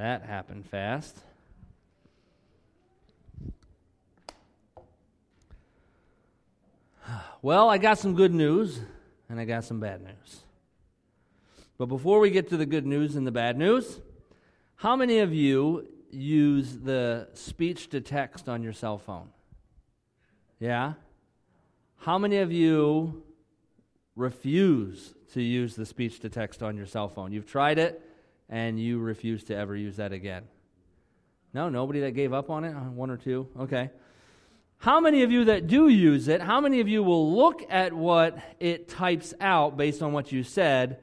That happened fast. Well, I got some good news and I got some bad news. But before we get to the good news and the bad news, how many of you use the speech to text on your cell phone? Yeah? How many of you refuse to use the speech to text on your cell phone? You've tried it and you refuse to ever use that again. No, nobody that gave up on it? One or two? Okay. How many of you that do use it, how many of you will look at what it types out based on what you said,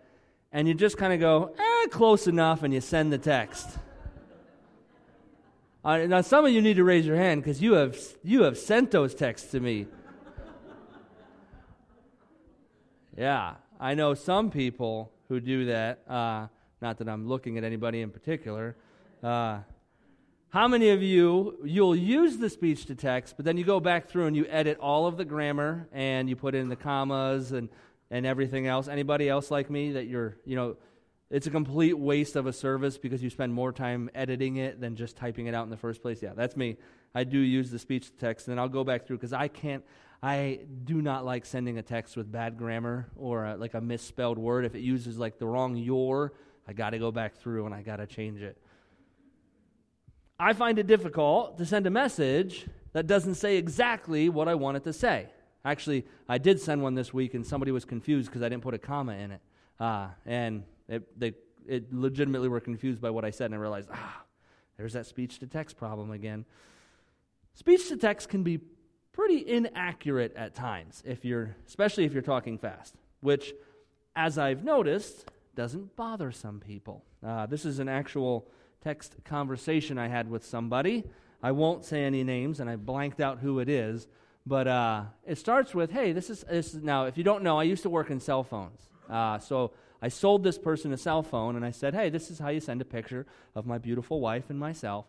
and you just kind of go, eh, close enough, and you send the text? Uh, now, some of you need to raise your hand because you have, you have sent those texts to me. yeah, I know some people who do that. Uh, not that I'm looking at anybody in particular. Uh, how many of you, you'll use the speech to text, but then you go back through and you edit all of the grammar and you put in the commas and, and everything else? Anybody else like me that you're, you know, it's a complete waste of a service because you spend more time editing it than just typing it out in the first place? Yeah, that's me. I do use the speech to text, and then I'll go back through because I can't, I do not like sending a text with bad grammar or a, like a misspelled word. If it uses like the wrong your, I got to go back through and I got to change it. I find it difficult to send a message that doesn't say exactly what I want it to say. Actually, I did send one this week, and somebody was confused because I didn't put a comma in it. Uh, and it, they it legitimately were confused by what I said, and I realized, ah, there's that speech to text problem again. Speech to text can be pretty inaccurate at times, if you're, especially if you're talking fast, which, as I've noticed, doesn't bother some people. Uh, this is an actual text conversation I had with somebody. I won't say any names, and I blanked out who it is. But uh, it starts with, "Hey, this is, this is now. If you don't know, I used to work in cell phones, uh, so I sold this person a cell phone, and I said, "Hey, this is how you send a picture of my beautiful wife and myself."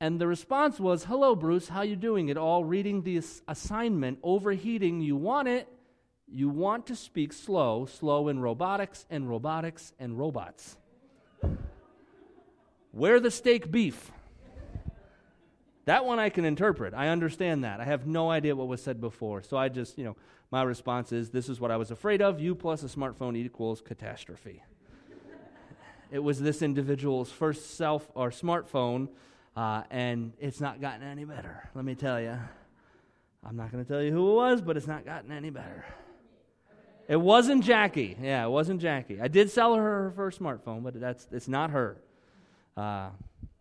And the response was, "Hello, Bruce. How you doing? It all reading the assignment, overheating. You want it? You want to speak slow, slow in robotics and robotics and robots." Where the steak beef? That one I can interpret. I understand that. I have no idea what was said before. So I just, you know, my response is this is what I was afraid of. You plus a smartphone equals catastrophe. it was this individual's first self or smartphone, uh, and it's not gotten any better. Let me tell you. I'm not going to tell you who it was, but it's not gotten any better. It wasn't Jackie. Yeah, it wasn't Jackie. I did sell her her first smartphone, but that's it's not her. Uh,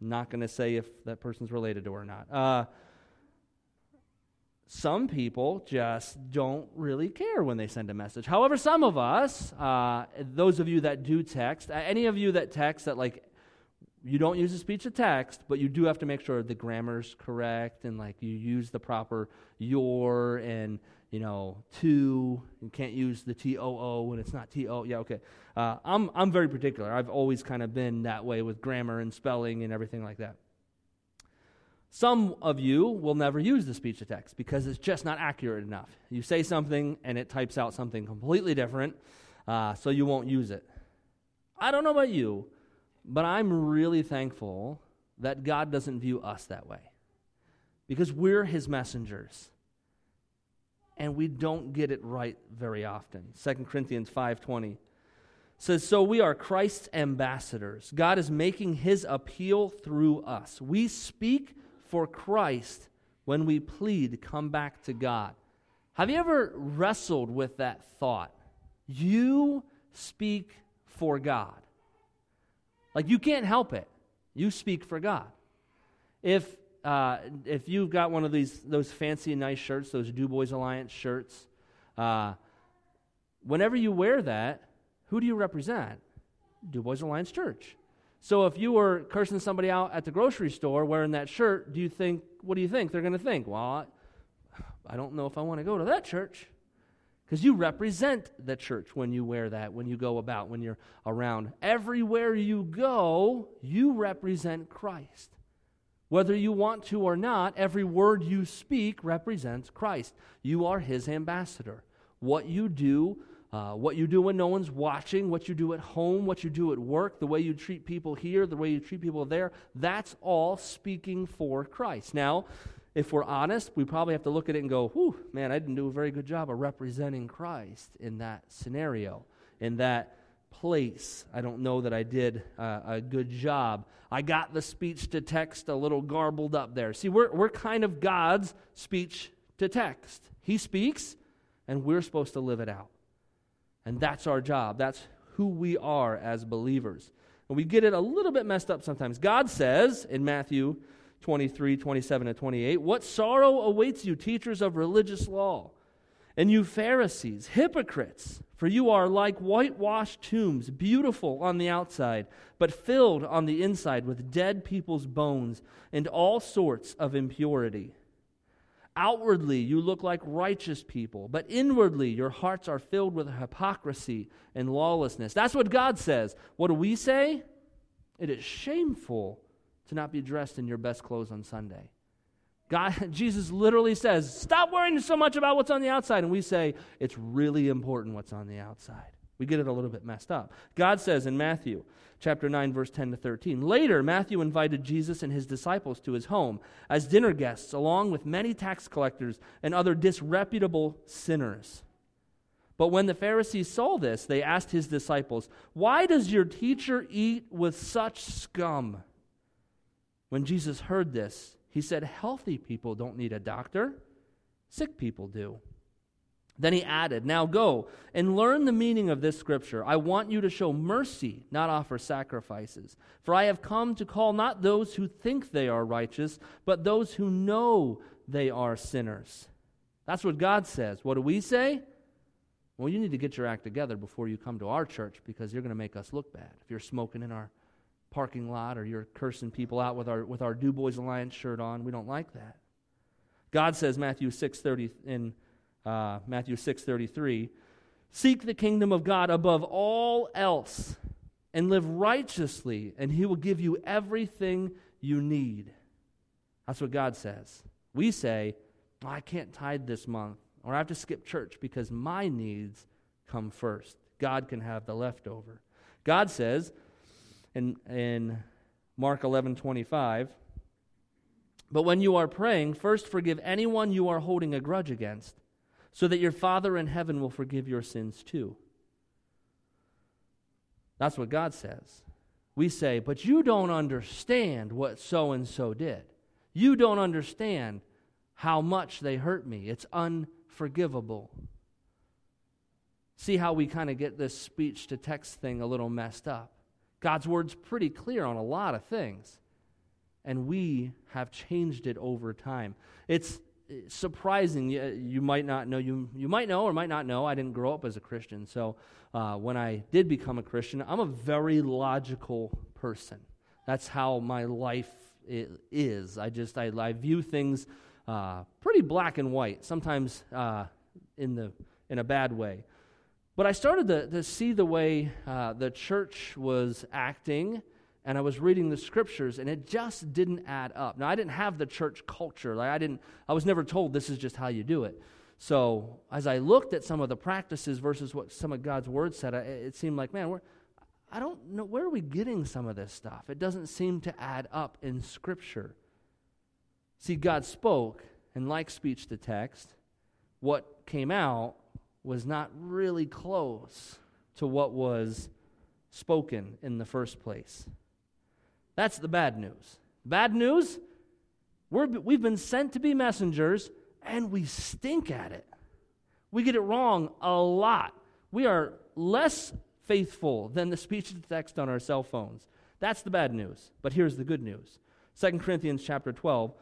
not going to say if that person's related to her or not. Uh, some people just don't really care when they send a message. However, some of us, uh, those of you that do text, any of you that text that like you don't use a speech to text, but you do have to make sure the grammar's correct and like you use the proper your and you know, to. You can't use the T O O when it's not T O. Yeah, okay. Uh, I'm, I'm very particular. I've always kind of been that way with grammar and spelling and everything like that. Some of you will never use the speech to text because it's just not accurate enough. You say something and it types out something completely different, uh, so you won't use it. I don't know about you, but I'm really thankful that God doesn't view us that way because we're his messengers and we don't get it right very often. 2 Corinthians 5:20 says so we are Christ's ambassadors. God is making his appeal through us. We speak for Christ when we plead come back to God. Have you ever wrestled with that thought? You speak for God. Like you can't help it. You speak for God. If uh, if you've got one of these those fancy nice shirts, those Du Bois Alliance shirts, uh, whenever you wear that, who do you represent? Du Bois Alliance Church. So if you were cursing somebody out at the grocery store wearing that shirt, do you think what do you think they're going to think? Well, I, don't know if I want to go to that church. Because you represent the church when you wear that, when you go about, when you're around. Everywhere you go, you represent Christ. Whether you want to or not, every word you speak represents Christ. You are his ambassador. What you do, uh, what you do when no one's watching, what you do at home, what you do at work, the way you treat people here, the way you treat people there, that's all speaking for Christ. Now, if we're honest, we probably have to look at it and go, whew, man, I didn't do a very good job of representing Christ in that scenario, in that place. I don't know that I did uh, a good job. I got the speech to text a little garbled up there. See, we're, we're kind of God's speech to text. He speaks, and we're supposed to live it out. And that's our job. That's who we are as believers. And we get it a little bit messed up sometimes. God says in Matthew 23, 27, and 28, What sorrow awaits you, teachers of religious law, and you Pharisees, hypocrites! For you are like whitewashed tombs, beautiful on the outside, but filled on the inside with dead people's bones and all sorts of impurity. Outwardly, you look like righteous people, but inwardly, your hearts are filled with hypocrisy and lawlessness. That's what God says. What do we say? It is shameful to not be dressed in your best clothes on Sunday. God, Jesus literally says, Stop worrying so much about what's on the outside. And we say, It's really important what's on the outside. We get it a little bit messed up. God says in Matthew chapter 9 verse 10 to 13. Later, Matthew invited Jesus and his disciples to his home as dinner guests along with many tax collectors and other disreputable sinners. But when the Pharisees saw this, they asked his disciples, "Why does your teacher eat with such scum?" When Jesus heard this, he said, Healthy people don't need a doctor, sick people do. Then he added, Now go and learn the meaning of this scripture. I want you to show mercy, not offer sacrifices. For I have come to call not those who think they are righteous, but those who know they are sinners. That's what God says. What do we say? Well, you need to get your act together before you come to our church because you're going to make us look bad. If you're smoking in our parking lot or you're cursing people out with our, with our Du Bois Alliance shirt on. We don't like that. God says, Matthew 6.30, in uh, Matthew 6.33, Seek the kingdom of God above all else and live righteously, and he will give you everything you need. That's what God says. We say, oh, I can't tithe this month, or I have to skip church because my needs come first. God can have the leftover. God says, in, in Mark 11 25. But when you are praying, first forgive anyone you are holding a grudge against, so that your Father in heaven will forgive your sins too. That's what God says. We say, but you don't understand what so and so did. You don't understand how much they hurt me. It's unforgivable. See how we kind of get this speech to text thing a little messed up. God's word's pretty clear on a lot of things. And we have changed it over time. It's surprising. You, might not know, you, you might know or might not know. I didn't grow up as a Christian. So uh, when I did become a Christian, I'm a very logical person. That's how my life is. I just, I, I view things uh, pretty black and white, sometimes uh, in, the, in a bad way. But I started to, to see the way uh, the church was acting, and I was reading the scriptures, and it just didn't add up. Now, I didn't have the church culture. Like I, didn't, I was never told this is just how you do it. So, as I looked at some of the practices versus what some of God's word said, I, it seemed like, man, I don't know, where are we getting some of this stuff? It doesn't seem to add up in Scripture. See, God spoke, and like speech to text, what came out was not really close to what was spoken in the first place. That's the bad news. Bad news, we're, we've been sent to be messengers and we stink at it. We get it wrong a lot. We are less faithful than the speech to text on our cell phones. That's the bad news. But here's the good news 2 Corinthians chapter 12,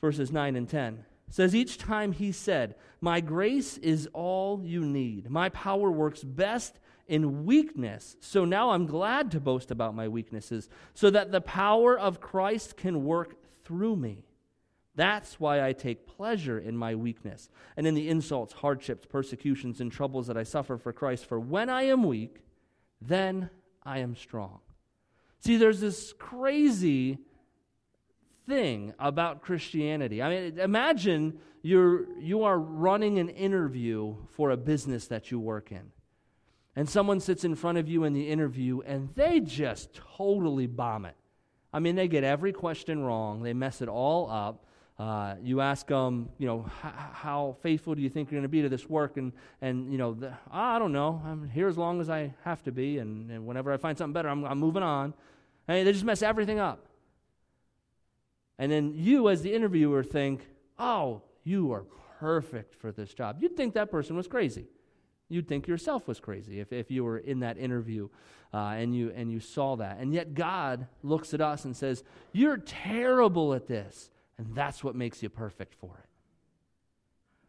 verses 9 and 10 says each time he said, My grace is all you need. My power works best in weakness. So now I'm glad to boast about my weaknesses, so that the power of Christ can work through me. That's why I take pleasure in my weakness and in the insults, hardships, persecutions, and troubles that I suffer for Christ. For when I am weak, then I am strong. See, there's this crazy thing about Christianity. I mean, imagine you're, you are running an interview for a business that you work in. and someone sits in front of you in the interview and they just totally bomb it. I mean, they get every question wrong, they mess it all up. Uh, you ask them, you know, how faithful do you think you're going to be to this work? And, and you know, the, I don't know. I'm here as long as I have to be. And, and whenever I find something better, I'm, I'm moving on. And they just mess everything up. And then you, as the interviewer, think, oh, you are perfect for this job. You'd think that person was crazy. You'd think yourself was crazy if, if you were in that interview uh, and, you, and you saw that. And yet God looks at us and says, You're terrible at this. And that's what makes you perfect for it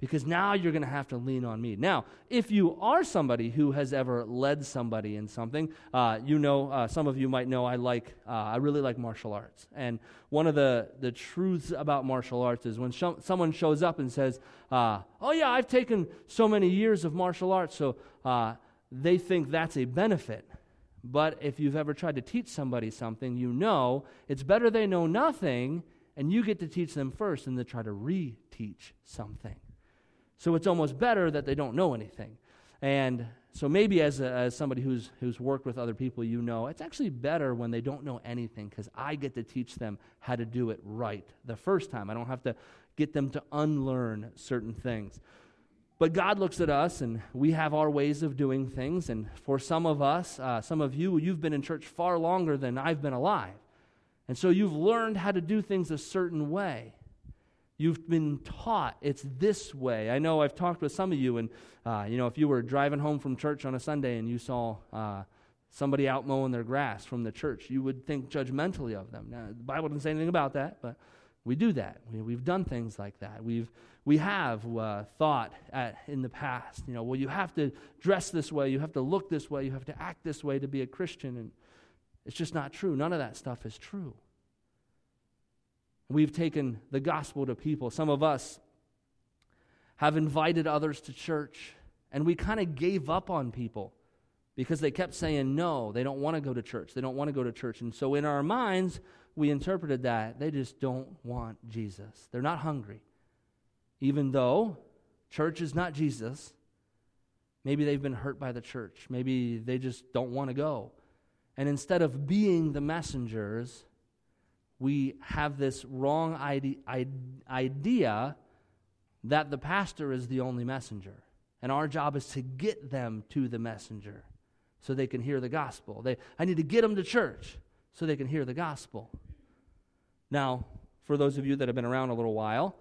because now you're going to have to lean on me. Now, if you are somebody who has ever led somebody in something, uh, you know, uh, some of you might know I like, uh, I really like martial arts. And one of the, the truths about martial arts is when sh- someone shows up and says, uh, Oh, yeah, I've taken so many years of martial arts, so uh, they think that's a benefit. But if you've ever tried to teach somebody something, you know it's better they know nothing and you get to teach them first than to try to reteach something. So it's almost better that they don't know anything. And so maybe as, a, as somebody who's, who's worked with other people, you know, it's actually better when they don't know anything because I get to teach them how to do it right the first time. I don't have to get them to unlearn certain things. But God looks at us and we have our ways of doing things. And for some of us, uh, some of you, you've been in church far longer than I've been alive. And so you've learned how to do things a certain way. You've been taught it's this way. I know I've talked with some of you, and uh, you know, if you were driving home from church on a Sunday and you saw uh, somebody out mowing their grass from the church, you would think judgmentally of them. Now, the Bible doesn't say anything about that, but we do that. We, have done things like that. We've we have uh, thought at, in the past, you know, well, you have to dress this way, you have to look this way, you have to act this way to be a Christian, and it's just not true. None of that stuff is true. We've taken the gospel to people. Some of us have invited others to church, and we kind of gave up on people because they kept saying no, they don't want to go to church. They don't want to go to church. And so in our minds, we interpreted that they just don't want Jesus. They're not hungry. Even though church is not Jesus, maybe they've been hurt by the church. Maybe they just don't want to go. And instead of being the messengers, we have this wrong idea that the pastor is the only messenger. And our job is to get them to the messenger so they can hear the gospel. They, I need to get them to church so they can hear the gospel. Now, for those of you that have been around a little while,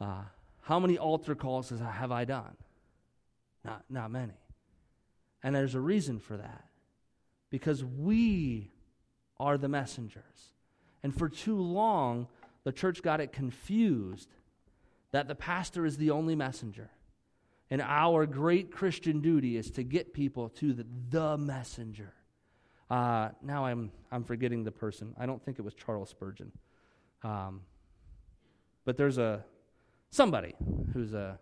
uh, how many altar calls have I done? Not, not many. And there's a reason for that. Because we are the messengers. And for too long, the church got it confused that the pastor is the only messenger. And our great Christian duty is to get people to the, the messenger. Uh, now I'm, I'm forgetting the person. I don't think it was Charles Spurgeon. Um, but there's a somebody who's a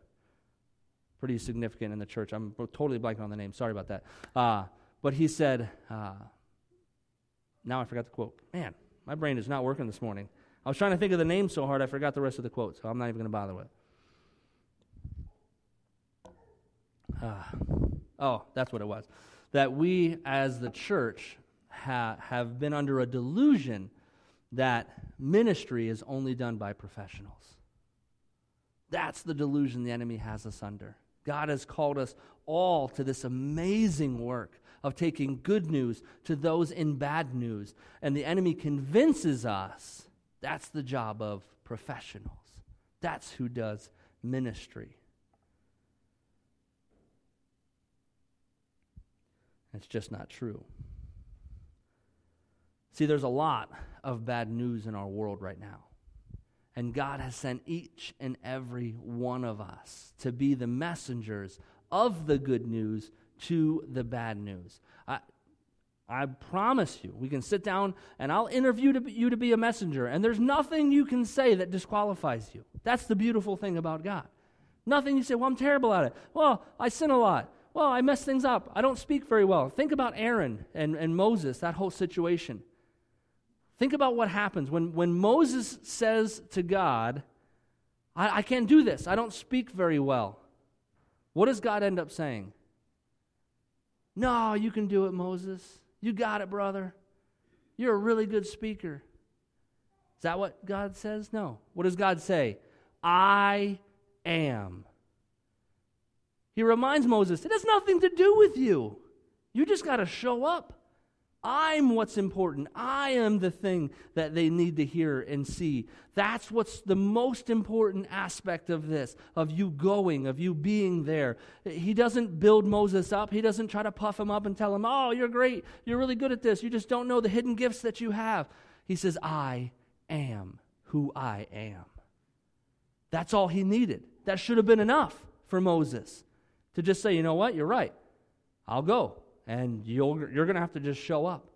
pretty significant in the church. I'm totally blanking on the name. Sorry about that. Uh, but he said, uh, now I forgot the quote. Man, my brain is not working this morning. I was trying to think of the name so hard I forgot the rest of the quote, so I'm not even going to bother with it. Uh, oh, that's what it was. That we as the church ha- have been under a delusion that ministry is only done by professionals. That's the delusion the enemy has us under. God has called us all to this amazing work of taking good news to those in bad news. And the enemy convinces us that's the job of professionals. That's who does ministry. It's just not true. See, there's a lot of bad news in our world right now. And God has sent each and every one of us to be the messengers of the good news to the bad news. I, I promise you, we can sit down and I'll interview to, you to be a messenger, and there's nothing you can say that disqualifies you. That's the beautiful thing about God. Nothing you say, well, I'm terrible at it. Well, I sin a lot. Well, I mess things up. I don't speak very well. Think about Aaron and, and Moses, that whole situation. Think about what happens when, when Moses says to God, I, I can't do this. I don't speak very well. What does God end up saying? No, you can do it, Moses. You got it, brother. You're a really good speaker. Is that what God says? No. What does God say? I am. He reminds Moses, it has nothing to do with you. You just got to show up. I'm what's important. I am the thing that they need to hear and see. That's what's the most important aspect of this, of you going, of you being there. He doesn't build Moses up. He doesn't try to puff him up and tell him, oh, you're great. You're really good at this. You just don't know the hidden gifts that you have. He says, I am who I am. That's all he needed. That should have been enough for Moses to just say, you know what, you're right. I'll go. And you'll, you're going to have to just show up.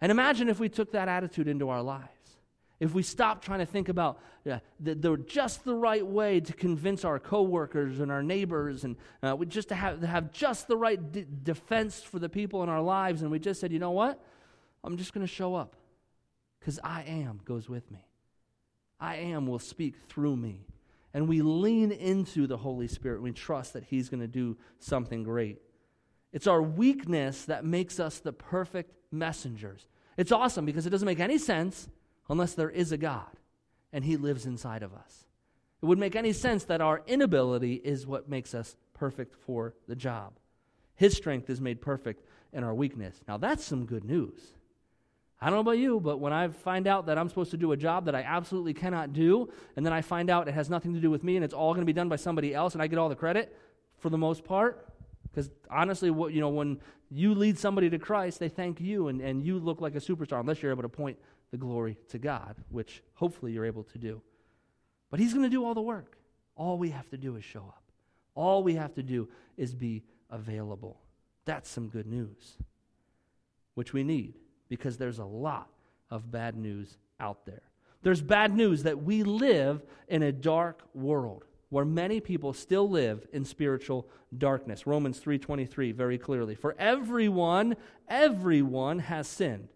And imagine if we took that attitude into our lives. If we stopped trying to think about yeah, the, the, just the right way to convince our coworkers and our neighbors, and uh, we just to have, to have just the right defense for the people in our lives, and we just said, you know what? I'm just going to show up because I am goes with me. I am will speak through me. And we lean into the Holy Spirit. We trust that He's going to do something great. It's our weakness that makes us the perfect messengers. It's awesome because it doesn't make any sense unless there is a God and He lives inside of us. It would make any sense that our inability is what makes us perfect for the job. His strength is made perfect in our weakness. Now, that's some good news. I don't know about you, but when I find out that I'm supposed to do a job that I absolutely cannot do, and then I find out it has nothing to do with me and it's all going to be done by somebody else and I get all the credit for the most part, because honestly, what, you know, when you lead somebody to Christ, they thank you, and, and you look like a superstar unless you're able to point the glory to God, which hopefully you're able to do. But He's going to do all the work. All we have to do is show up. All we have to do is be available. That's some good news, which we need because there's a lot of bad news out there. There's bad news that we live in a dark world where many people still live in spiritual darkness. Romans 3:23 very clearly. For everyone, everyone has sinned.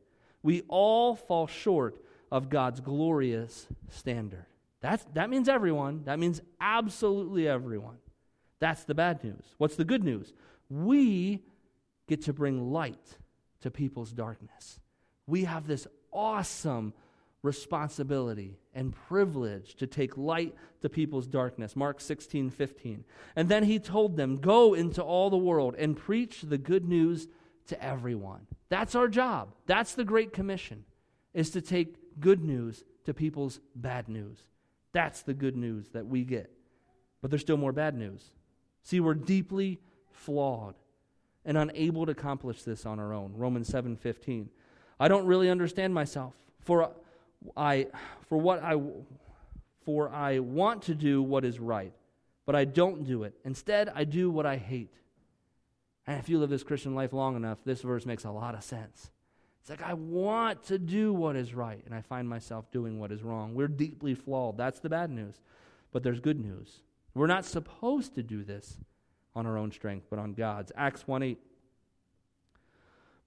We all fall short of God's glorious standard. That's, that means everyone. That means absolutely everyone. That's the bad news. What's the good news? We get to bring light to people's darkness. We have this awesome responsibility and privilege to take light to people's darkness. Mark 16, 15. And then he told them, Go into all the world and preach the good news to everyone. That's our job. That's the Great Commission, is to take good news to people's bad news. That's the good news that we get. But there's still more bad news. See, we're deeply flawed and unable to accomplish this on our own. Romans 7:15. I don't really understand myself, for I, for what I, for I want to do what is right, but I don't do it. Instead, I do what I hate. And if you live this Christian life long enough, this verse makes a lot of sense. It's like I want to do what is right, and I find myself doing what is wrong. We're deeply flawed. That's the bad news. But there's good news. We're not supposed to do this on our own strength, but on God's. Acts 1 8.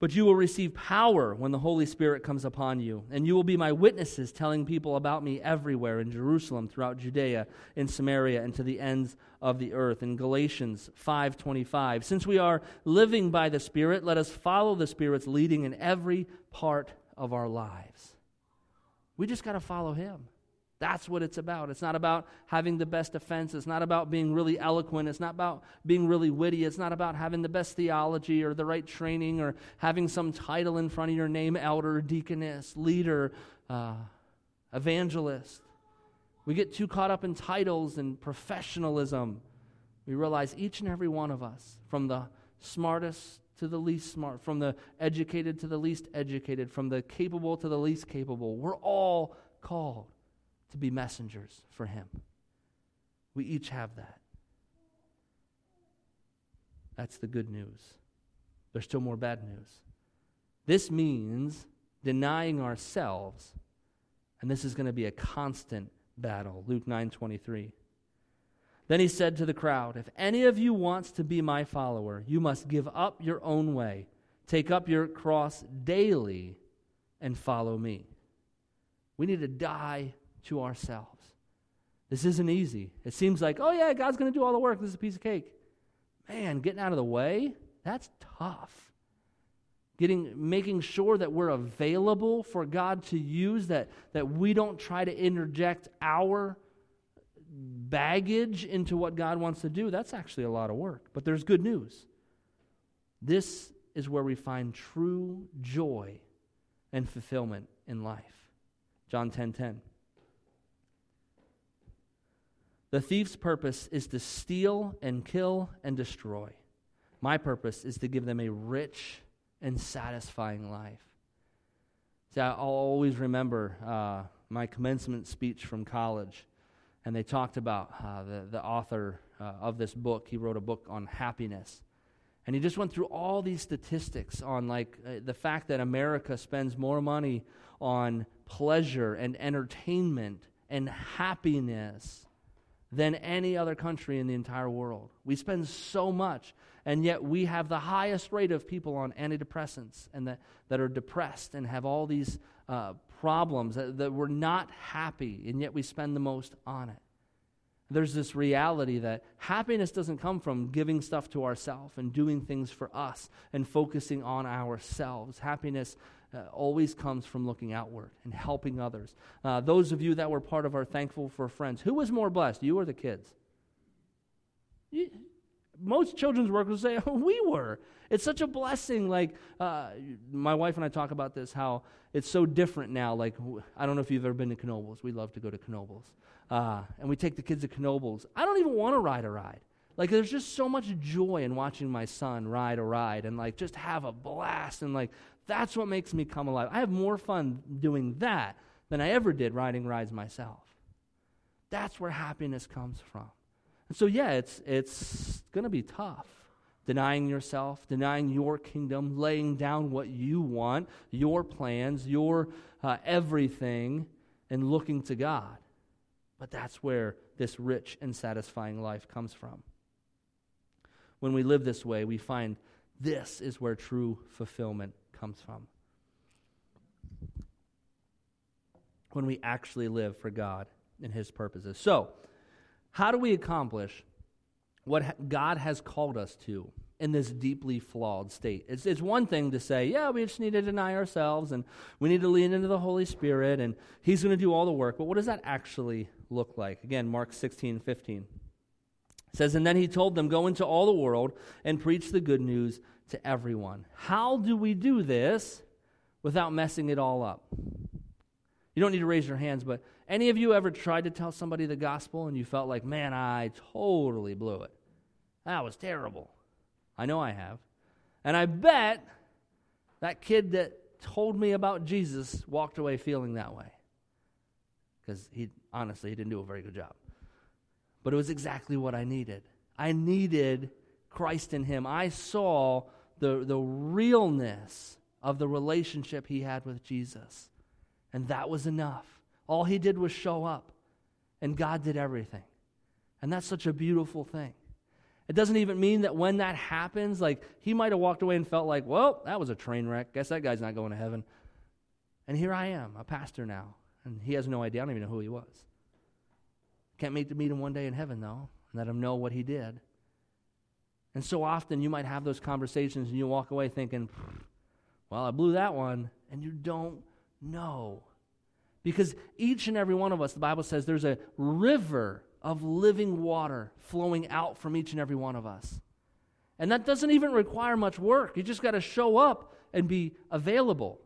But you will receive power when the Holy Spirit comes upon you, and you will be my witnesses, telling people about me everywhere in Jerusalem, throughout Judea, in Samaria, and to the ends of the earth. In Galatians 5:25, since we are living by the Spirit, let us follow the Spirit's leading in every part of our lives. We just got to follow Him. That's what it's about. It's not about having the best defense. It's not about being really eloquent. It's not about being really witty. It's not about having the best theology or the right training or having some title in front of your name elder, deaconess, leader, uh, evangelist. We get too caught up in titles and professionalism. We realize each and every one of us, from the smartest to the least smart, from the educated to the least educated, from the capable to the least capable, we're all called to be messengers for Him. We each have that. That's the good news. There's still more bad news. This means denying ourselves, and this is going to be a constant battle. Luke 9:23. Then he said to the crowd, If any of you wants to be my follower, you must give up your own way, take up your cross daily, and follow me. We need to die to ourselves. This isn't easy. It seems like, oh, yeah, God's going to do all the work. This is a piece of cake. Man, getting out of the way, that's tough. getting making sure that we're available for God to use that that we don't try to interject our baggage into what God wants to do that's actually a lot of work but there's good news this is where we find true joy and fulfillment in life John 10:10 10, 10. The thief's purpose is to steal and kill and destroy. My purpose is to give them a rich and satisfying life. See, I'll always remember uh, my commencement speech from college, and they talked about uh, the, the author uh, of this book. He wrote a book on happiness. And he just went through all these statistics on like uh, the fact that America spends more money on pleasure and entertainment and happiness than any other country in the entire world. We spend so much, and yet we have the highest rate of people on antidepressants and that, that are depressed and have all these uh, problems that, that we're not happy, and yet we spend the most on it. There's this reality that happiness doesn't come from giving stuff to ourselves and doing things for us and focusing on ourselves. Happiness uh, always comes from looking outward and helping others. Uh, those of you that were part of our Thankful for Friends, who was more blessed, you or the kids? You, most children's workers say, oh, we were. It's such a blessing. Like, uh, my wife and I talk about this, how it's so different now. Like, I don't know if you've ever been to Knoebels. We love to go to Knoebels. Uh, and we take the kids to Knoebels. I don't even want to ride a ride. Like, there's just so much joy in watching my son ride a ride and, like, just have a blast and, like, that's what makes me come alive. I have more fun doing that than I ever did riding rides myself. That's where happiness comes from. And so, yeah, it's, it's going to be tough. Denying yourself, denying your kingdom, laying down what you want, your plans, your uh, everything, and looking to God. But that's where this rich and satisfying life comes from. When we live this way, we find this is where true fulfillment comes from. When we actually live for God and His purposes. So, how do we accomplish what God has called us to in this deeply flawed state? It's, it's one thing to say, yeah, we just need to deny ourselves and we need to lean into the Holy Spirit and He's going to do all the work. But what does that actually look like? Again, Mark 16, 15 says, And then he told them, Go into all the world and preach the good news to everyone. How do we do this without messing it all up? You don't need to raise your hands, but any of you ever tried to tell somebody the gospel and you felt like, man, I totally blew it? That was terrible. I know I have. And I bet that kid that told me about Jesus walked away feeling that way. Because he honestly he didn't do a very good job. But it was exactly what I needed. I needed Christ in him. I saw the, the realness of the relationship he had with Jesus. And that was enough. All he did was show up, and God did everything. And that's such a beautiful thing. It doesn't even mean that when that happens, like he might have walked away and felt like, well, that was a train wreck. Guess that guy's not going to heaven. And here I am, a pastor now. And he has no idea. I don't even know who he was. Can't wait to meet him one day in heaven, though, and let him know what he did. And so often you might have those conversations and you walk away thinking, well, I blew that one, and you don't know. Because each and every one of us, the Bible says, there's a river of living water flowing out from each and every one of us. And that doesn't even require much work. You just got to show up and be available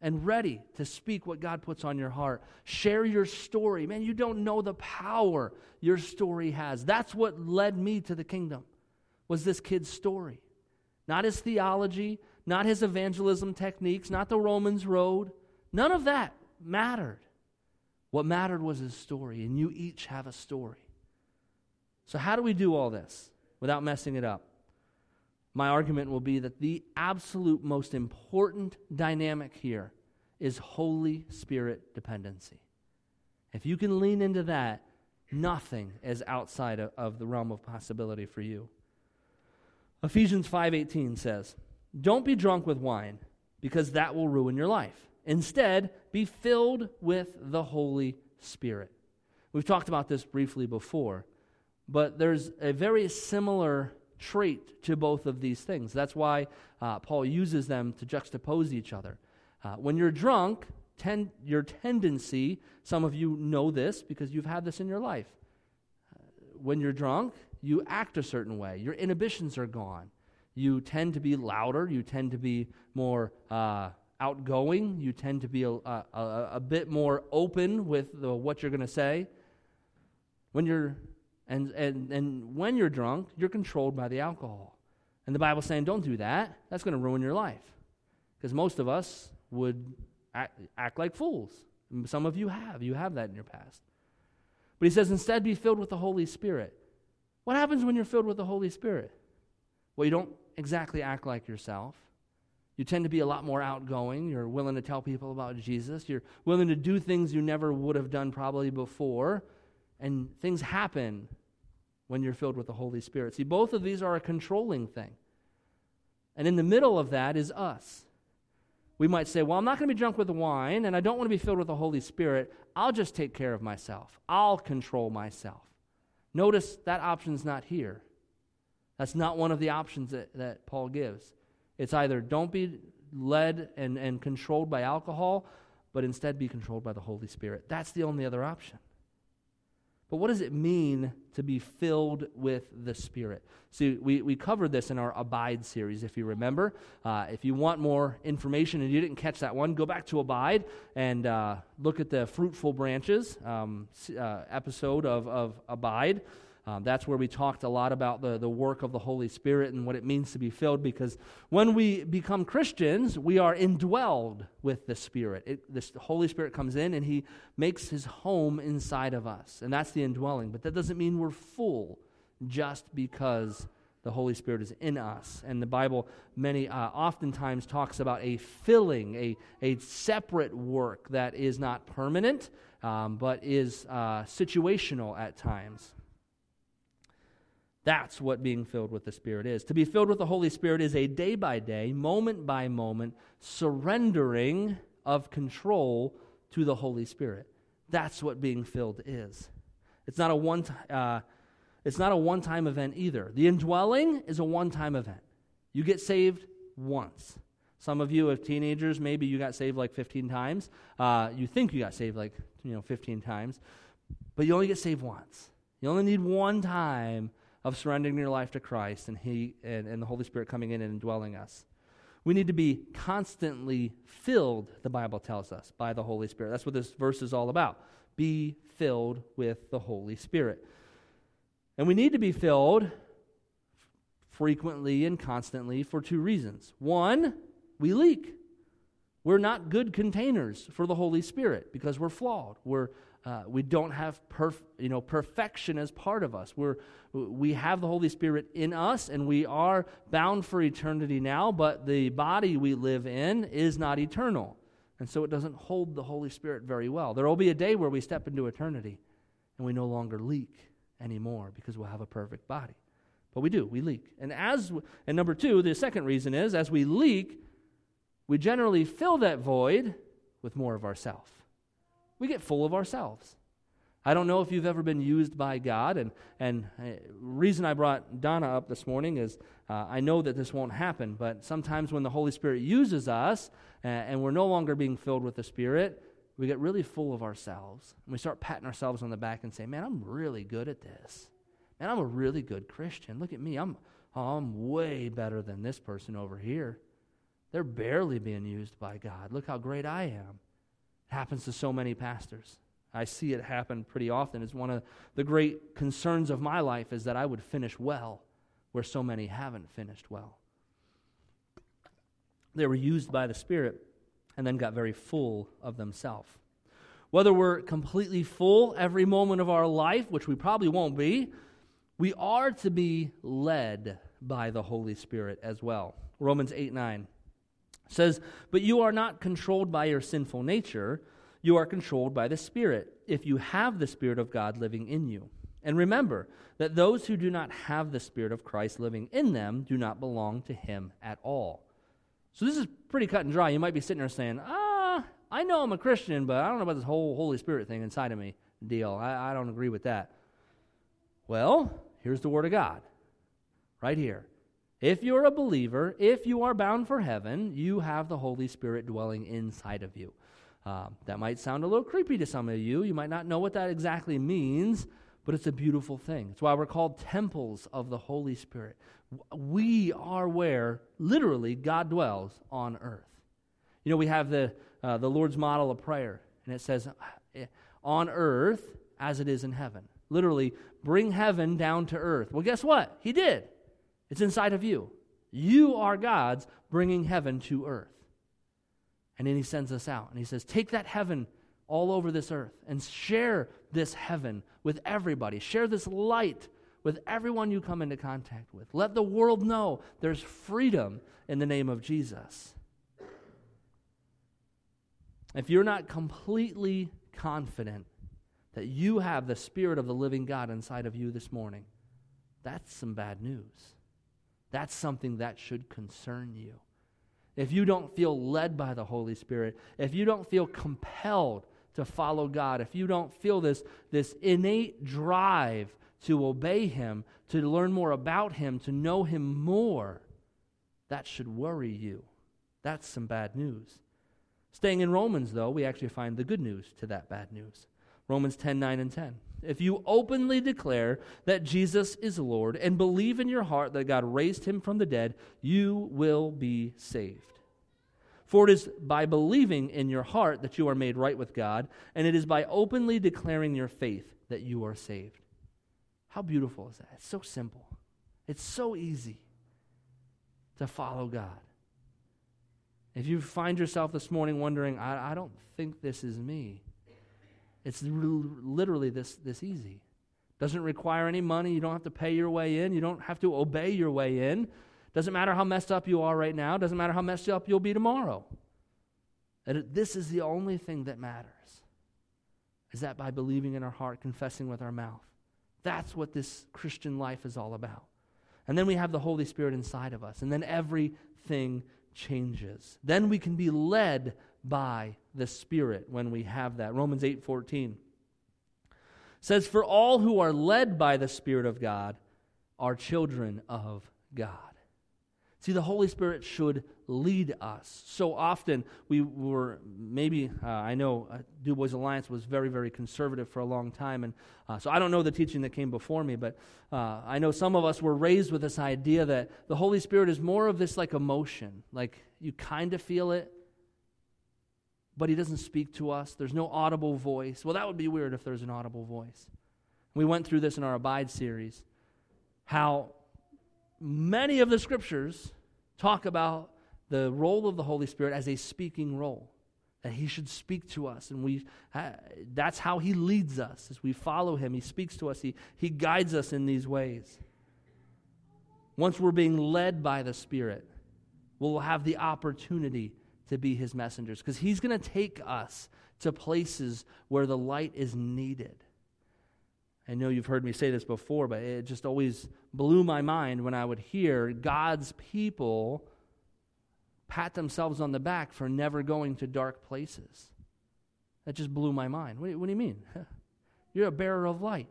and ready to speak what God puts on your heart. Share your story. Man, you don't know the power your story has. That's what led me to the kingdom was this kid's story. Not his theology, not his evangelism techniques, not the Romans road. None of that mattered. What mattered was his story, and you each have a story. So, how do we do all this without messing it up? My argument will be that the absolute most important dynamic here is Holy Spirit dependency. If you can lean into that, nothing is outside of, of the realm of possibility for you. Ephesians 5:18 says, "Don't be drunk with wine, because that will ruin your life. Instead, be filled with the Holy Spirit." We've talked about this briefly before, but there's a very similar trait to both of these things. That's why uh, Paul uses them to juxtapose each other. Uh, when you're drunk, ten, your tendency, some of you know this because you've had this in your life. Uh, when you're drunk, you act a certain way, your inhibitions are gone. You tend to be louder, you tend to be more uh, outgoing, you tend to be a, a, a bit more open with the, what you're going to say. When you're and, and, and when you're drunk, you're controlled by the alcohol. And the Bible's saying, don't do that. That's going to ruin your life. Because most of us would act, act like fools. Some of you have. You have that in your past. But he says, instead, be filled with the Holy Spirit. What happens when you're filled with the Holy Spirit? Well, you don't exactly act like yourself. You tend to be a lot more outgoing. You're willing to tell people about Jesus. You're willing to do things you never would have done probably before. And things happen when you're filled with the Holy Spirit. See, both of these are a controlling thing. And in the middle of that is us. We might say, Well, I'm not going to be drunk with wine, and I don't want to be filled with the Holy Spirit. I'll just take care of myself, I'll control myself. Notice that option's not here. That's not one of the options that, that Paul gives. It's either don't be led and, and controlled by alcohol, but instead be controlled by the Holy Spirit. That's the only other option. But what does it mean to be filled with the Spirit? See, we, we covered this in our Abide series, if you remember. Uh, if you want more information and you didn't catch that one, go back to Abide and uh, look at the Fruitful Branches um, uh, episode of, of Abide. Um, that's where we talked a lot about the, the work of the Holy Spirit and what it means to be filled because when we become Christians, we are indwelled with the Spirit. It, the Holy Spirit comes in and He makes His home inside of us. And that's the indwelling. But that doesn't mean we're full just because the Holy Spirit is in us. And the Bible many uh, oftentimes talks about a filling, a, a separate work that is not permanent, um, but is uh, situational at times. That's what being filled with the Spirit is. To be filled with the Holy Spirit is a day by day, moment by moment surrendering of control to the Holy Spirit. That's what being filled is. It's not a one. Uh, it's not a one-time event either. The indwelling is a one-time event. You get saved once. Some of you, as teenagers, maybe you got saved like 15 times. Uh, you think you got saved like you know 15 times, but you only get saved once. You only need one time of surrendering your life to Christ and, he, and, and the Holy Spirit coming in and indwelling us. We need to be constantly filled, the Bible tells us, by the Holy Spirit. That's what this verse is all about. Be filled with the Holy Spirit. And we need to be filled frequently and constantly for two reasons. One, we leak. We're not good containers for the Holy Spirit because we're flawed. We're uh, we don't have perf- you know, perfection as part of us. We're, we have the Holy Spirit in us, and we are bound for eternity now, but the body we live in is not eternal. And so it doesn't hold the Holy Spirit very well. There will be a day where we step into eternity and we no longer leak anymore because we'll have a perfect body. But we do, we leak. And as and number 2, the second reason is as we leak, we generally fill that void with more of ourself. We get full of ourselves. I don't know if you've ever been used by God, and and uh, reason I brought Donna up this morning is uh, I know that this won't happen, but sometimes when the Holy Spirit uses us uh, and we're no longer being filled with the Spirit, we get really full of ourselves, and we start patting ourselves on the back and say, "Man, I'm really good at this. Man, I'm a really good Christian. Look at me. I'm oh, I'm way better than this person over here. They're barely being used by God. Look how great I am." It happens to so many pastors. I see it happen pretty often. It's one of the great concerns of my life is that I would finish well where so many haven't finished well. They were used by the Spirit and then got very full of themselves. Whether we're completely full every moment of our life, which we probably won't be, we are to be led by the Holy Spirit as well. Romans 8 9 says, But you are not controlled by your sinful nature, you are controlled by the Spirit, if you have the Spirit of God living in you. And remember that those who do not have the Spirit of Christ living in them do not belong to Him at all. So this is pretty cut and dry. You might be sitting there saying, Ah, I know I'm a Christian, but I don't know about this whole Holy Spirit thing inside of me deal. I, I don't agree with that. Well, here's the Word of God right here. If you're a believer, if you are bound for heaven, you have the Holy Spirit dwelling inside of you. Uh, that might sound a little creepy to some of you. You might not know what that exactly means, but it's a beautiful thing. It's why we're called temples of the Holy Spirit. We are where, literally, God dwells on earth. You know, we have the, uh, the Lord's model of prayer, and it says, on earth as it is in heaven. Literally, bring heaven down to earth. Well, guess what? He did. It's inside of you. You are God's bringing heaven to earth. And then he sends us out and he says, Take that heaven all over this earth and share this heaven with everybody. Share this light with everyone you come into contact with. Let the world know there's freedom in the name of Jesus. If you're not completely confident that you have the Spirit of the living God inside of you this morning, that's some bad news. That's something that should concern you. If you don't feel led by the Holy Spirit, if you don't feel compelled to follow God, if you don't feel this, this innate drive to obey Him, to learn more about Him, to know Him more, that should worry you. That's some bad news. Staying in Romans, though, we actually find the good news to that bad news. Romans 10 9 and 10. If you openly declare that Jesus is Lord and believe in your heart that God raised him from the dead, you will be saved. For it is by believing in your heart that you are made right with God, and it is by openly declaring your faith that you are saved. How beautiful is that? It's so simple. It's so easy to follow God. If you find yourself this morning wondering, I, I don't think this is me, it's literally this, this easy. Doesn't require any money. You don't have to pay your way in. You don't have to obey your way in. Doesn't matter how messed up you are right now. Doesn't matter how messed up you'll be tomorrow. And this is the only thing that matters. Is that by believing in our heart, confessing with our mouth. That's what this Christian life is all about. And then we have the Holy Spirit inside of us. And then everything changes. Then we can be led by the Spirit when we have that. Romans 8:14 says for all who are led by the Spirit of God are children of God. See, the Holy Spirit should lead us. So often we were, maybe, uh, I know uh, Du Bois Alliance was very, very conservative for a long time. And uh, so I don't know the teaching that came before me, but uh, I know some of us were raised with this idea that the Holy Spirit is more of this like emotion. Like you kind of feel it, but he doesn't speak to us. There's no audible voice. Well, that would be weird if there's an audible voice. We went through this in our Abide series, how many of the scriptures talk about the role of the Holy Spirit as a speaking role. That he should speak to us, and we uh, that's how he leads us as we follow him. He speaks to us, he, he guides us in these ways. Once we're being led by the Spirit, we'll have the opportunity to be his messengers because he's going to take us to places where the light is needed. I know you've heard me say this before, but it just always blew my mind when I would hear God's people pat themselves on the back for never going to dark places. That just blew my mind. What do you, what do you mean? You're a bearer of light.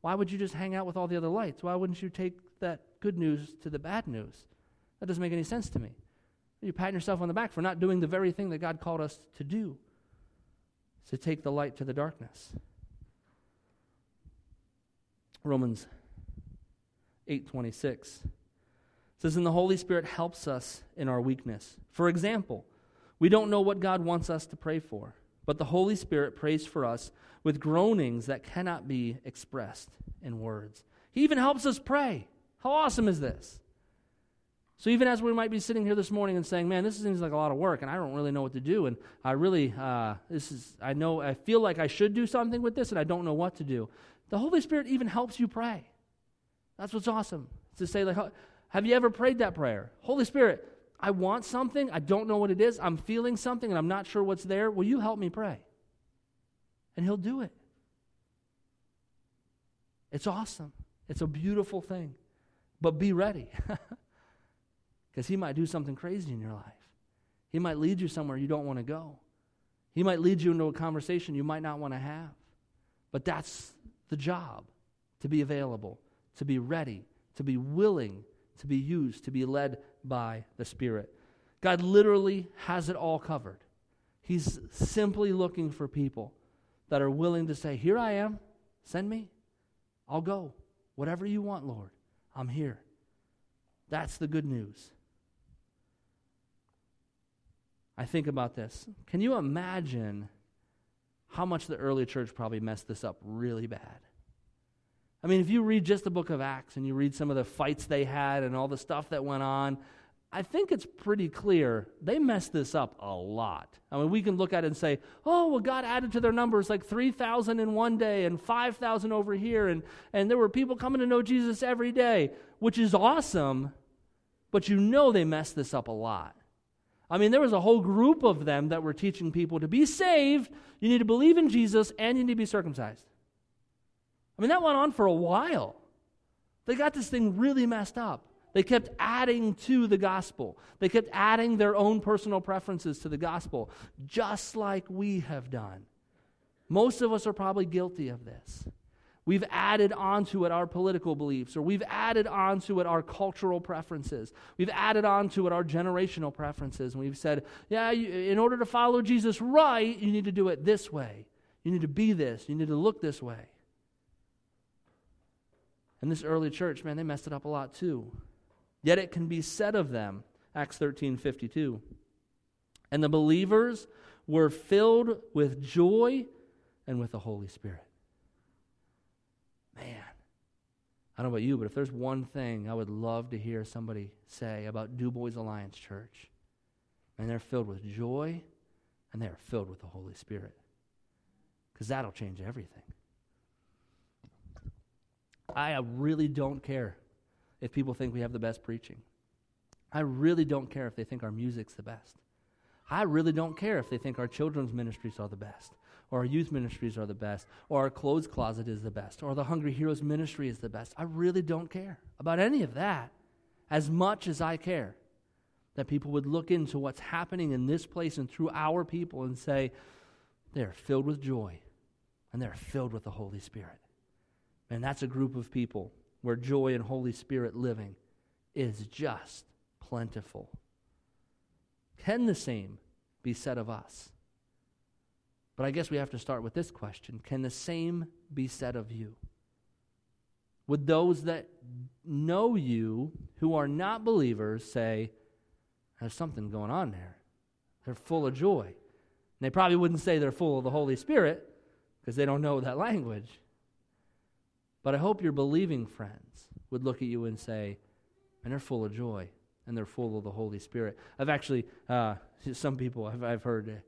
Why would you just hang out with all the other lights? Why wouldn't you take that good news to the bad news? That doesn't make any sense to me. You're patting yourself on the back for not doing the very thing that God called us to do to take the light to the darkness. Romans 8:26 says and the Holy Spirit helps us in our weakness. For example, we don't know what God wants us to pray for, but the Holy Spirit prays for us with groanings that cannot be expressed in words. He even helps us pray. How awesome is this? So even as we might be sitting here this morning and saying, "Man, this seems like a lot of work, and I don't really know what to do, and I really, uh, this is, I know, I feel like I should do something with this, and I don't know what to do," the Holy Spirit even helps you pray. That's what's awesome. To say, like, have you ever prayed that prayer? Holy Spirit, I want something, I don't know what it is, I'm feeling something, and I'm not sure what's there. Will you help me pray? And He'll do it. It's awesome. It's a beautiful thing. But be ready. Because He might do something crazy in your life. He might lead you somewhere you don't want to go. He might lead you into a conversation you might not want to have. But that's the job to be available, to be ready, to be willing to be used, to be led by the Spirit. God literally has it all covered. He's simply looking for people that are willing to say, Here I am, send me, I'll go. Whatever you want, Lord, I'm here. That's the good news. I think about this. Can you imagine how much the early church probably messed this up really bad? I mean, if you read just the book of Acts and you read some of the fights they had and all the stuff that went on, I think it's pretty clear they messed this up a lot. I mean, we can look at it and say, oh, well, God added to their numbers like 3,000 in one day and 5,000 over here, and, and there were people coming to know Jesus every day, which is awesome, but you know they messed this up a lot. I mean, there was a whole group of them that were teaching people to be saved, you need to believe in Jesus, and you need to be circumcised. I mean, that went on for a while. They got this thing really messed up. They kept adding to the gospel. They kept adding their own personal preferences to the gospel, just like we have done. Most of us are probably guilty of this. We've added onto it our political beliefs, or we've added onto it our cultural preferences. We've added onto it our generational preferences. And we've said, yeah, you, in order to follow Jesus right, you need to do it this way. You need to be this. You need to look this way. And this early church, man, they messed it up a lot too. Yet it can be said of them, Acts 13 52. And the believers were filled with joy and with the Holy Spirit. Man, I don't know about you, but if there's one thing I would love to hear somebody say about Du Bois Alliance Church, and they're filled with joy and they're filled with the Holy Spirit. Because that'll change everything. I really don't care if people think we have the best preaching. I really don't care if they think our music's the best. I really don't care if they think our children's ministries are the best, or our youth ministries are the best, or our clothes closet is the best, or the Hungry Heroes ministry is the best. I really don't care about any of that as much as I care that people would look into what's happening in this place and through our people and say, they're filled with joy and they're filled with the Holy Spirit. And that's a group of people where joy and Holy Spirit living is just plentiful. Can the same be said of us? But I guess we have to start with this question Can the same be said of you? Would those that know you who are not believers say, There's something going on there? They're full of joy. And they probably wouldn't say they're full of the Holy Spirit because they don't know that language. But I hope your believing friends would look at you and say, and they're full of joy and they're full of the Holy Spirit. I've actually, uh, some people I've, I've heard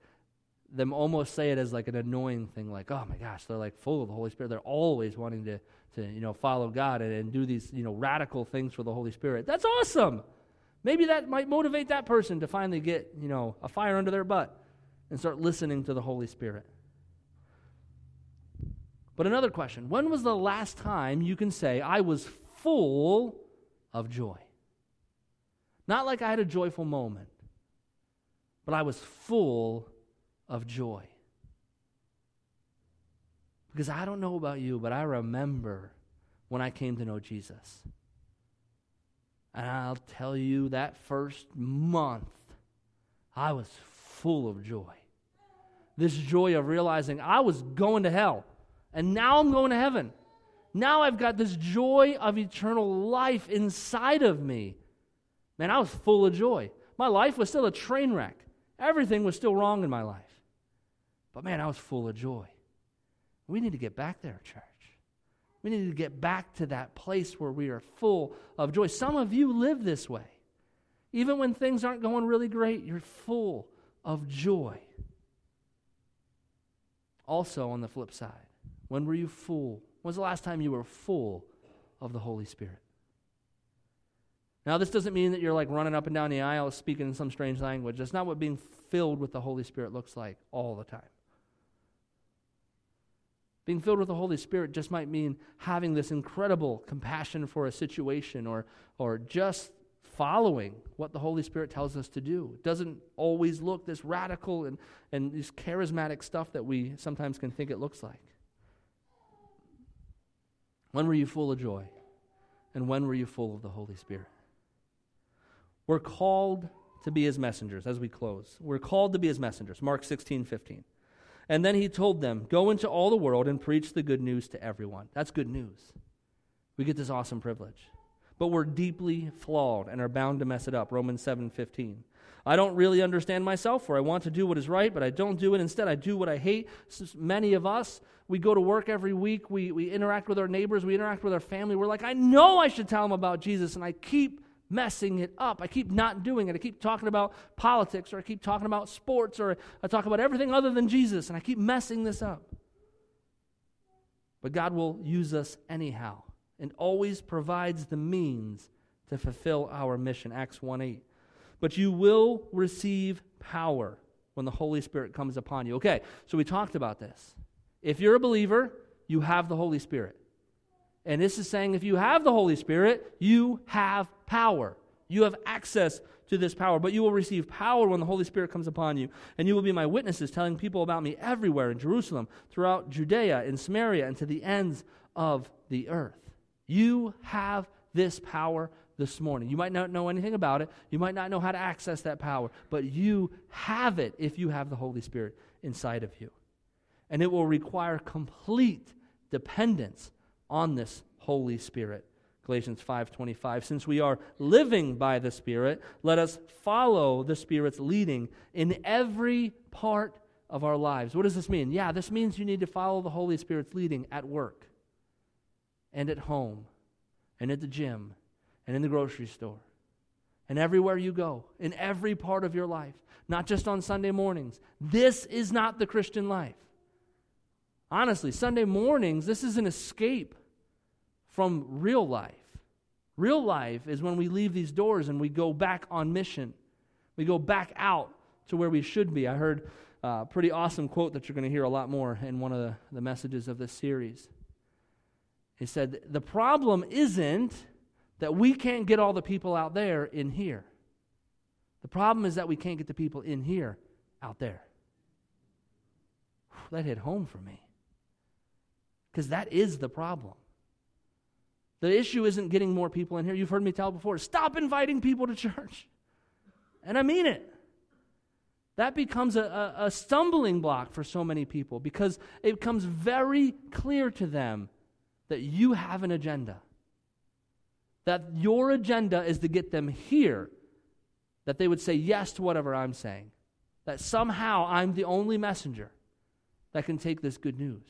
them almost say it as like an annoying thing, like, oh my gosh, they're like full of the Holy Spirit. They're always wanting to, to you know, follow God and, and do these, you know, radical things for the Holy Spirit. That's awesome. Maybe that might motivate that person to finally get, you know, a fire under their butt and start listening to the Holy Spirit. But another question when was the last time you can say, I was full of joy? Not like I had a joyful moment, but I was full of joy. Because I don't know about you, but I remember when I came to know Jesus. And I'll tell you, that first month, I was full of joy. This joy of realizing I was going to hell. And now I'm going to heaven. Now I've got this joy of eternal life inside of me. Man, I was full of joy. My life was still a train wreck. Everything was still wrong in my life. But man, I was full of joy. We need to get back there, church. We need to get back to that place where we are full of joy. Some of you live this way. Even when things aren't going really great, you're full of joy. Also, on the flip side, when were you full? When was the last time you were full of the Holy Spirit? Now, this doesn't mean that you're like running up and down the aisle speaking in some strange language. That's not what being filled with the Holy Spirit looks like all the time. Being filled with the Holy Spirit just might mean having this incredible compassion for a situation or, or just following what the Holy Spirit tells us to do. It doesn't always look this radical and, and this charismatic stuff that we sometimes can think it looks like. When were you full of joy? And when were you full of the Holy Spirit? We're called to be his messengers as we close. We're called to be his messengers. Mark 16, 15. And then he told them, Go into all the world and preach the good news to everyone. That's good news. We get this awesome privilege. But we're deeply flawed and are bound to mess it up. Romans 7, 15. I don't really understand myself, for I want to do what is right, but I don't do it. Instead, I do what I hate. Many of us, we go to work every week, we, we interact with our neighbors, we interact with our family. We're like, I know I should tell them about Jesus, and I keep messing it up. I keep not doing it. I keep talking about politics, or I keep talking about sports, or I talk about everything other than Jesus, and I keep messing this up. But God will use us anyhow and always provides the means to fulfill our mission. Acts 1 8. But you will receive power when the Holy Spirit comes upon you. Okay, so we talked about this. If you're a believer, you have the Holy Spirit. And this is saying if you have the Holy Spirit, you have power. You have access to this power, but you will receive power when the Holy Spirit comes upon you. And you will be my witnesses, telling people about me everywhere in Jerusalem, throughout Judea, in Samaria, and to the ends of the earth. You have this power this morning. You might not know anything about it, you might not know how to access that power, but you have it if you have the Holy Spirit inside of you. And it will require complete dependence on this Holy Spirit. Galatians 5:25 Since we are living by the Spirit, let us follow the Spirit's leading in every part of our lives. What does this mean? Yeah, this means you need to follow the Holy Spirit's leading at work and at home and at the gym and in the grocery store and everywhere you go, in every part of your life, not just on Sunday mornings. This is not the Christian life. Honestly, Sunday mornings, this is an escape from real life. Real life is when we leave these doors and we go back on mission. We go back out to where we should be. I heard a pretty awesome quote that you're going to hear a lot more in one of the, the messages of this series. He said, The problem isn't that we can't get all the people out there in here. The problem is that we can't get the people in here out there. That hit home for me. Because that is the problem. The issue isn't getting more people in here. You've heard me tell before stop inviting people to church. And I mean it. That becomes a, a, a stumbling block for so many people because it becomes very clear to them that you have an agenda. That your agenda is to get them here, that they would say yes to whatever I'm saying. That somehow I'm the only messenger that can take this good news.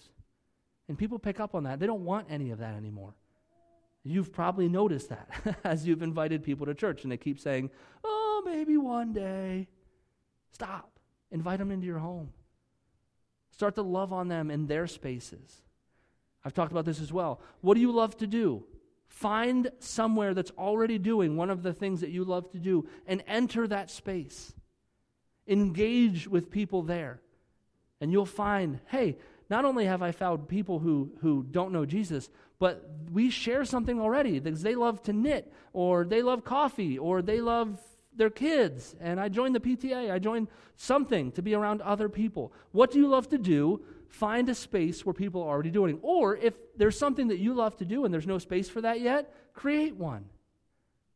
And people pick up on that. They don't want any of that anymore. You've probably noticed that as you've invited people to church and they keep saying, oh, maybe one day. Stop. Invite them into your home. Start to love on them in their spaces. I've talked about this as well. What do you love to do? Find somewhere that's already doing one of the things that you love to do and enter that space. Engage with people there. And you'll find, hey, not only have I found people who, who don't know Jesus, but we share something already because they love to knit, or they love coffee, or they love their kids. And I joined the PTA. I joined something to be around other people. What do you love to do? find a space where people are already doing. Or if there's something that you love to do and there's no space for that yet, create one.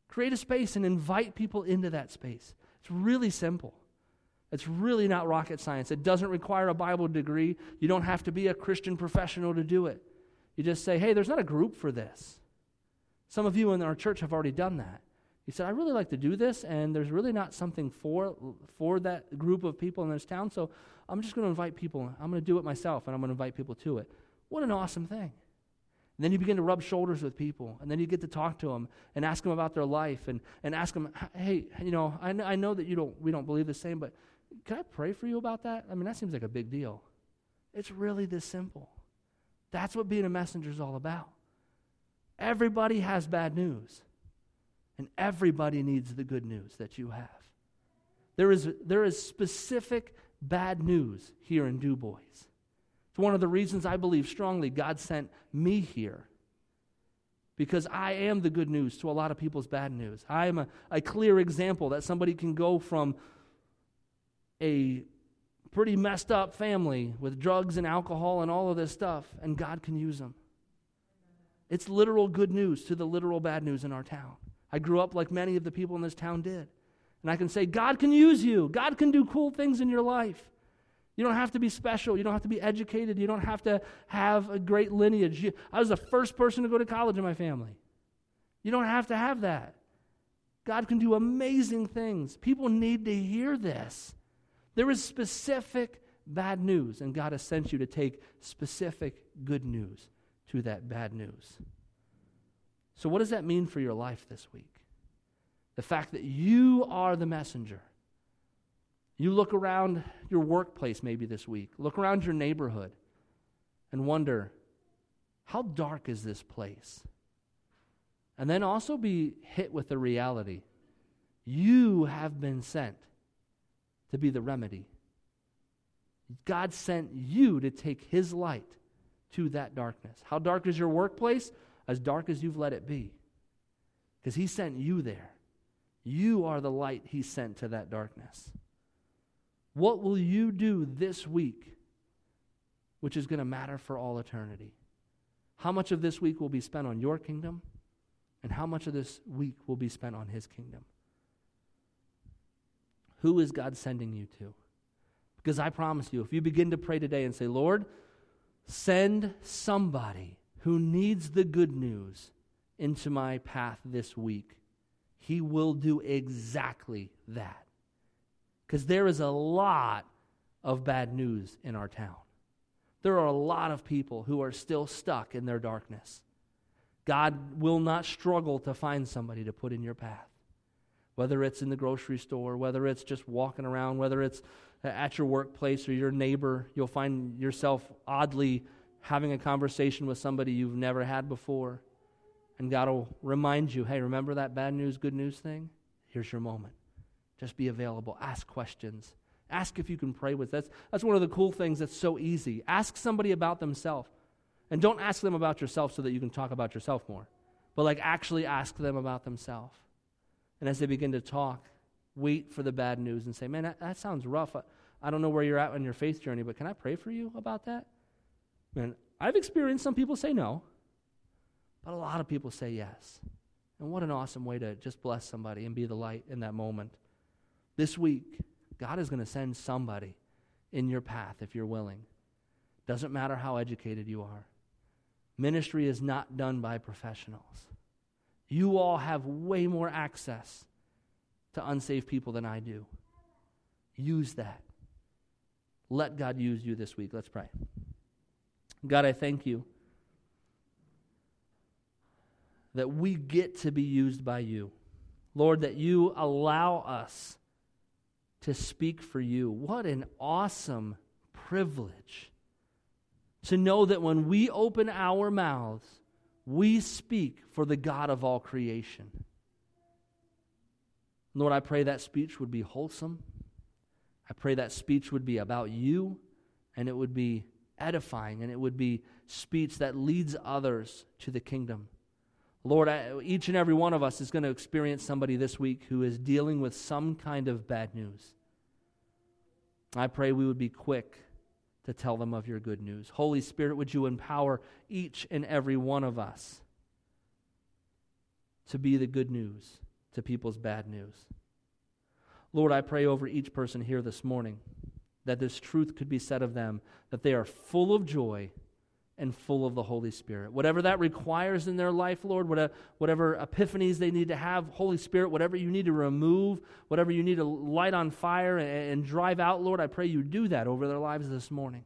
Create a space and invite people into that space. It's really simple. It's really not rocket science. It doesn't require a Bible degree. You don't have to be a Christian professional to do it. You just say, hey, there's not a group for this. Some of you in our church have already done that. You said, I really like to do this, and there's really not something for, for that group of people in this town, so I'm just going to invite people. I'm going to do it myself, and I'm going to invite people to it. What an awesome thing. And then you begin to rub shoulders with people, and then you get to talk to them and ask them about their life and, and ask them, hey, you know, I, I know that you don't, we don't believe the same, but can I pray for you about that? I mean, that seems like a big deal. It's really this simple. That's what being a messenger is all about. Everybody has bad news. And everybody needs the good news that you have. There is, there is specific bad news here in Du Bois. It's one of the reasons I believe strongly God sent me here. Because I am the good news to a lot of people's bad news. I am a, a clear example that somebody can go from a pretty messed up family with drugs and alcohol and all of this stuff, and God can use them. It's literal good news to the literal bad news in our town. I grew up like many of the people in this town did. And I can say, God can use you. God can do cool things in your life. You don't have to be special. You don't have to be educated. You don't have to have a great lineage. You, I was the first person to go to college in my family. You don't have to have that. God can do amazing things. People need to hear this. There is specific bad news, and God has sent you to take specific good news to that bad news. So, what does that mean for your life this week? The fact that you are the messenger. You look around your workplace maybe this week, look around your neighborhood, and wonder how dark is this place? And then also be hit with the reality you have been sent to be the remedy. God sent you to take His light to that darkness. How dark is your workplace? As dark as you've let it be. Because He sent you there. You are the light He sent to that darkness. What will you do this week, which is going to matter for all eternity? How much of this week will be spent on your kingdom? And how much of this week will be spent on His kingdom? Who is God sending you to? Because I promise you, if you begin to pray today and say, Lord, send somebody who needs the good news into my path this week, He will do exactly that. Because there is a lot of bad news in our town. There are a lot of people who are still stuck in their darkness. God will not struggle to find somebody to put in your path. Whether it's in the grocery store, whether it's just walking around, whether it's at your workplace or your neighbor, you'll find yourself oddly having a conversation with somebody you've never had before. And God will remind you hey, remember that bad news, good news thing? Here's your moment. Just be available. Ask questions. Ask if you can pray with. That's, that's one of the cool things that's so easy. Ask somebody about themselves. And don't ask them about yourself so that you can talk about yourself more, but like actually ask them about themselves. And as they begin to talk, wait for the bad news and say, Man, that, that sounds rough. I, I don't know where you're at on your faith journey, but can I pray for you about that? Man, I've experienced some people say no, but a lot of people say yes. And what an awesome way to just bless somebody and be the light in that moment. This week, God is going to send somebody in your path if you're willing. Doesn't matter how educated you are. Ministry is not done by professionals. You all have way more access to unsaved people than I do. Use that. Let God use you this week. Let's pray. God, I thank you that we get to be used by you. Lord, that you allow us to speak for you. What an awesome privilege to know that when we open our mouths, we speak for the God of all creation. Lord, I pray that speech would be wholesome. I pray that speech would be about you and it would be edifying and it would be speech that leads others to the kingdom. Lord, I, each and every one of us is going to experience somebody this week who is dealing with some kind of bad news. I pray we would be quick to tell them of your good news. Holy Spirit, would you empower each and every one of us to be the good news to people's bad news? Lord, I pray over each person here this morning that this truth could be said of them, that they are full of joy and full of the Holy Spirit. Whatever that requires in their life, Lord, whatever epiphanies they need to have, Holy Spirit, whatever you need to remove, whatever you need to light on fire and, drive out, Lord, I pray you do that over their lives this morning.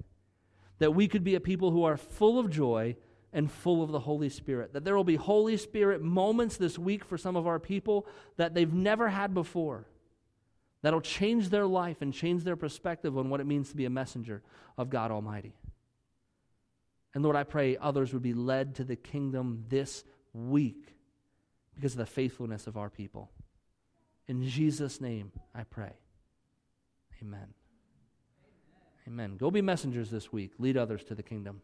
That we could be a people who are full of joy and full of the Holy Spirit. That there will be Holy Spirit moments this week for some of our people that they've never had before. That'll change their life and change their perspective on what it means to be a messenger of God Almighty. And Lord, I pray others would be led to the kingdom this week because of the faithfulness of our people. In Jesus' name, I pray. Amen. Amen. Go be messengers this week. Lead others to the kingdom.